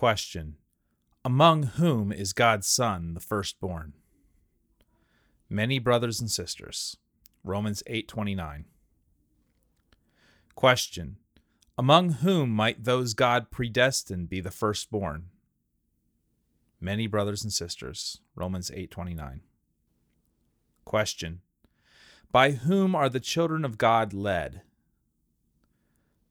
Question Among whom is God's Son the firstborn? Many brothers and sisters. Romans 8:29. Question Among whom might those God predestined be the firstborn? Many brothers and sisters. Romans 8:29. Question By whom are the children of God led?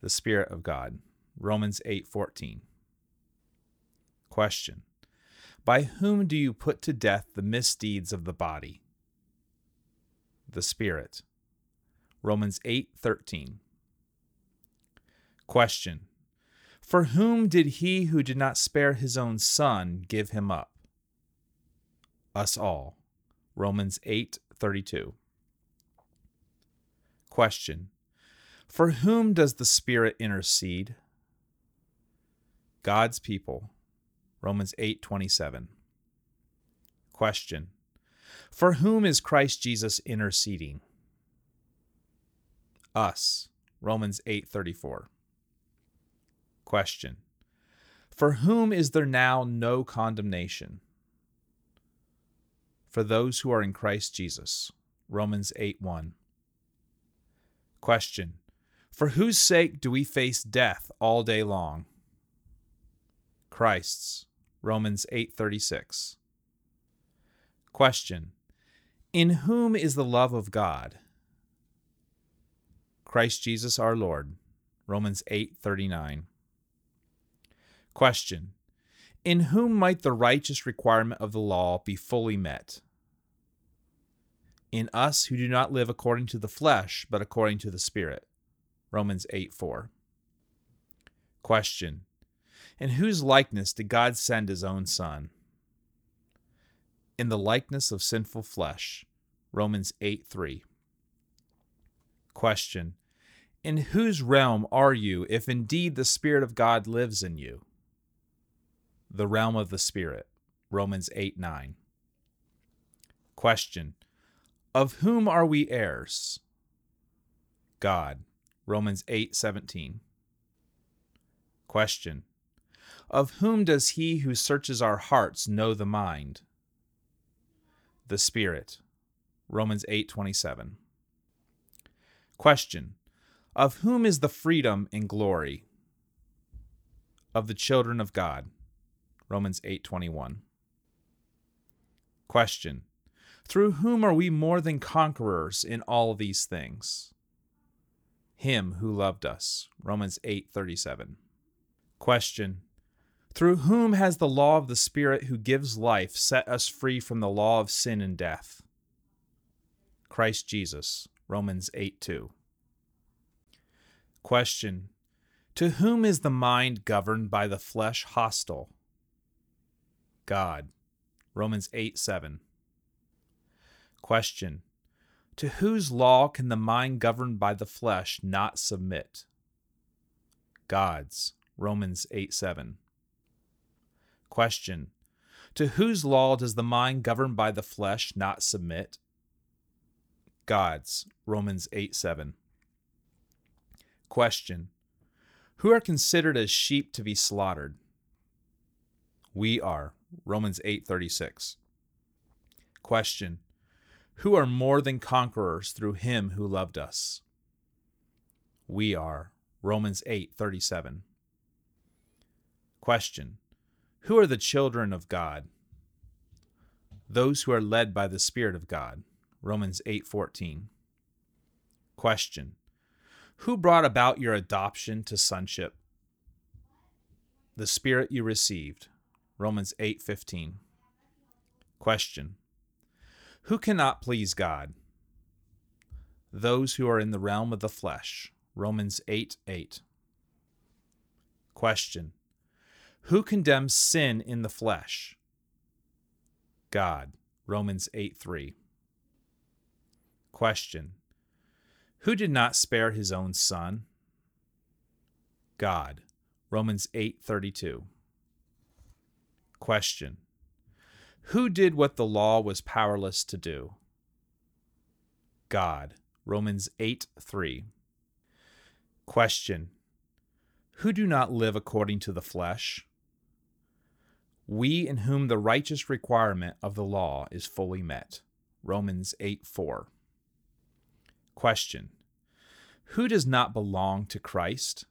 The Spirit of God. Romans 8:14. Question By whom do you put to death the misdeeds of the body? The Spirit. Romans 8:13. Question For whom did he who did not spare his own son give him up? Us all. Romans 8:32. Question For whom does the Spirit intercede? God's people. Romans 8:27. Question: For whom is Christ Jesus interceding? Us. Romans 8:34. Question: For whom is there now no condemnation? For those who are in Christ Jesus. Romans 8:1. Question: For whose sake do we face death all day long? Christ's. Romans 8:36. Question: In whom is the love of God? Christ Jesus our Lord. Romans 8:39. Question: In whom might the righteous requirement of the law be fully met? In us who do not live according to the flesh, but according to the Spirit. Romans 8:4. Question: in whose likeness did God send his own Son? In the likeness of sinful flesh. Romans 8 3. Question In whose realm are you if indeed the Spirit of God lives in you? The realm of the Spirit. Romans 8 9. Question Of whom are we heirs? God. Romans 8 17. Question of whom does he who searches our hearts know the mind? The Spirit. Romans 8:27. Question: Of whom is the freedom and glory? Of the children of God. Romans 8:21. Question: Through whom are we more than conquerors in all these things? Him who loved us. Romans 8:37. Question: through whom has the law of the Spirit who gives life set us free from the law of sin and death? Christ Jesus, Romans 8 2. Question To whom is the mind governed by the flesh hostile? God, Romans 8 7. Question To whose law can the mind governed by the flesh not submit? God's, Romans 8 7. Question To whose law does the mind governed by the flesh not submit? God's. Romans 8 7. Question Who are considered as sheep to be slaughtered? We are. Romans 8:36. Question: Who are more than conquerors through him who loved us? We are. Romans 8:37. Question: who are the children of God? Those who are led by the Spirit of God. Romans 8:14. Question: Who brought about your adoption to sonship? The Spirit you received. Romans 8:15. Question: Who cannot please God? Those who are in the realm of the flesh. Romans 8 8. Question who condemns sin in the flesh? God. Romans 8 3. Question. Who did not spare his own son? God. Romans 8:32. Question. Who did what the law was powerless to do? God. Romans 8:3. Question. Who do not live according to the flesh? We in whom the righteous requirement of the law is fully met. Romans 8 4. Question Who does not belong to Christ?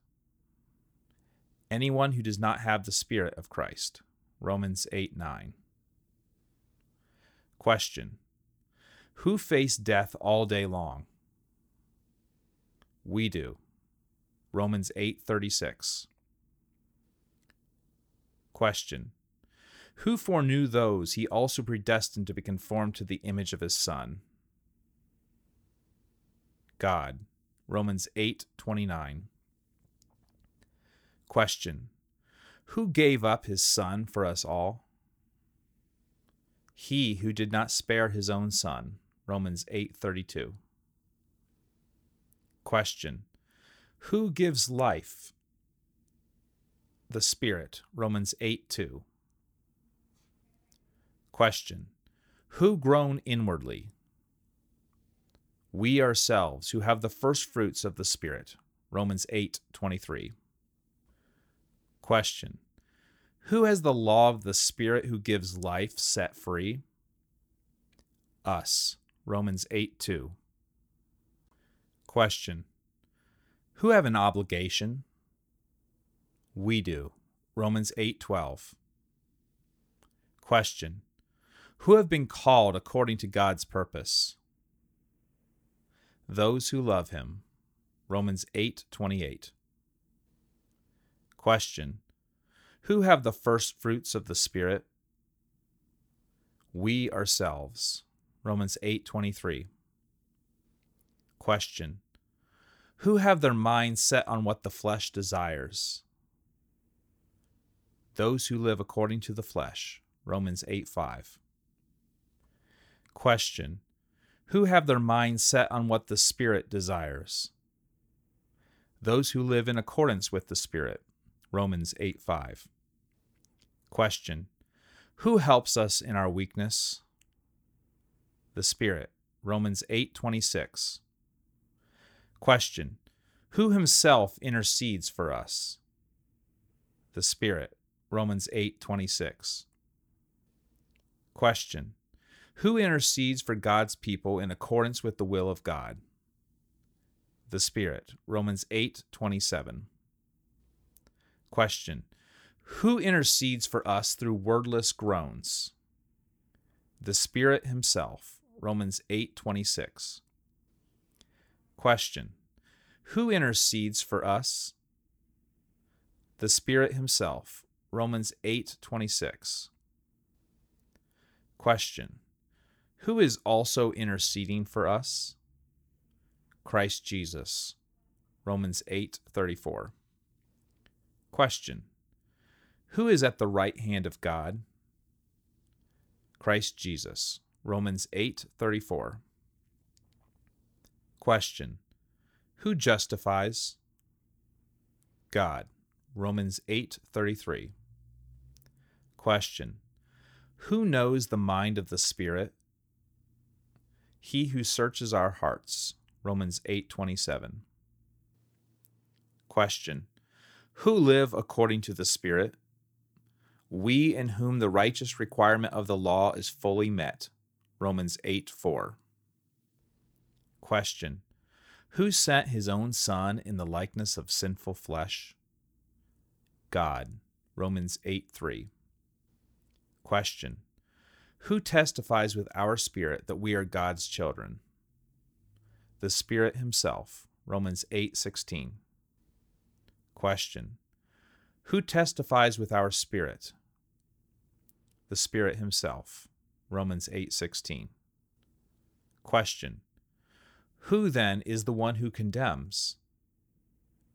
Anyone who does not have the Spirit of Christ. Romans 8 9. Question Who face death all day long? We do. Romans 8:36. Question: Who foreknew those he also predestined to be conformed to the image of his son? God. Romans 8:29. Question: Who gave up his son for us all? He who did not spare his own son. Romans 8:32. Question: Who gives life? The Spirit. Romans 8 2. Question: Who groan inwardly? We ourselves who have the first fruits of the Spirit. Romans 8 23. Question: Who has the law of the Spirit who gives life set free? Us. Romans 8 2. Question Who have an obligation? We do. Romans 8:12. Question Who have been called according to God's purpose? Those who love him. Romans 8:28. Question Who have the first fruits of the Spirit? We ourselves. Romans 8:23. Question Who have their minds set on what the flesh desires? Those who live according to the flesh. Romans 8:5. Question Who have their minds set on what the Spirit desires? Those who live in accordance with the Spirit. Romans 8:5. Question Who helps us in our weakness? The Spirit. Romans 8:26. Question: Who himself intercedes for us? The Spirit. Romans 8:26. Question: Who intercedes for God's people in accordance with the will of God? The Spirit. Romans 8:27. Question: Who intercedes for us through wordless groans? The Spirit himself. Romans 8:26. Question: Who intercedes for us? The Spirit himself. Romans 8:26. Question: Who is also interceding for us? Christ Jesus. Romans 8:34. Question: Who is at the right hand of God? Christ Jesus. Romans 8:34. Question: Who justifies? God. Romans 8:33. Question: Who knows the mind of the Spirit? He who searches our hearts. Romans 8:27. Question: Who live according to the Spirit? We in whom the righteous requirement of the law is fully met. Romans 8 4. Question Who sent his own Son in the likeness of sinful flesh? God. Romans 8 3. Question Who testifies with our spirit that we are God's children? The Spirit Himself. Romans 8 16. Question Who testifies with our spirit? The Spirit Himself. Romans 8:16. Question: Who then is the one who condemns?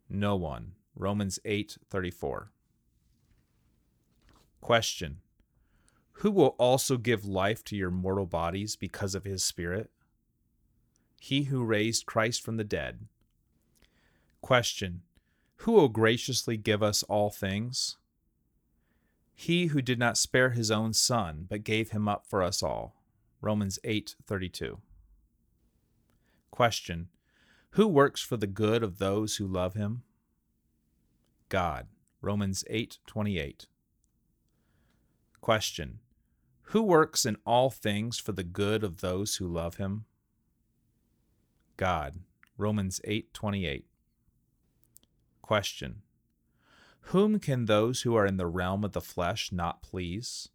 No one. Romans 8:34. Question: Who will also give life to your mortal bodies because of his spirit? He who raised Christ from the dead. Question: Who will graciously give us all things? He who did not spare his own son, but gave him up for us all. Romans 8:32. Question: Who works for the good of those who love him? God. Romans 8:28. Question Who works in all things for the good of those who love him? God. Romans 8:28. Question Whom can those who are in the realm of the flesh not please?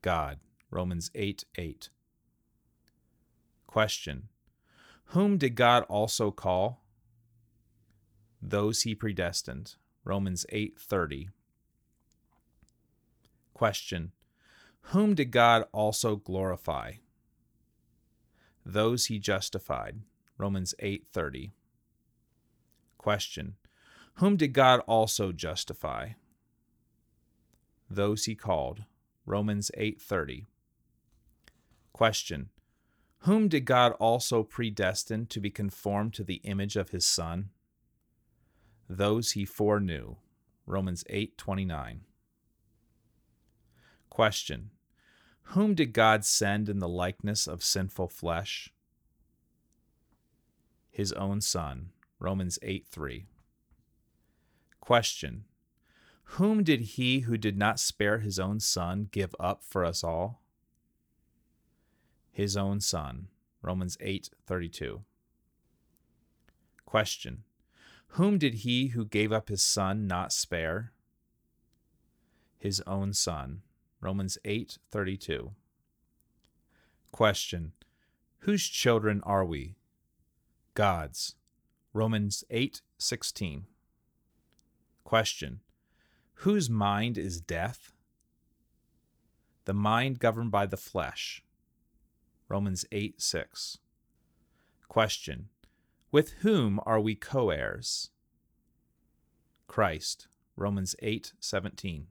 God. Romans 8 8. Question Whom did God also call? Those he predestined. Romans 8 30. Question Whom did God also glorify? Those he justified. Romans 8:30. Question: Whom did God also justify? Those he called. Romans 8:30. Question: Whom did God also predestine to be conformed to the image of his son? Those he foreknew. Romans 8:29. Question: Whom did God send in the likeness of sinful flesh? His own Son. Romans 8 3. Question Whom did he who did not spare his own Son give up for us all? His own Son. Romans 8 32. Question Whom did he who gave up his Son not spare? His own Son. Romans 8:32. Question: Whose children are we? God's. Romans 8:16. Question: Whose mind is death? The mind governed by the flesh. Romans 8:6. Question: With whom are we co-heirs? Christ. Romans 8:17.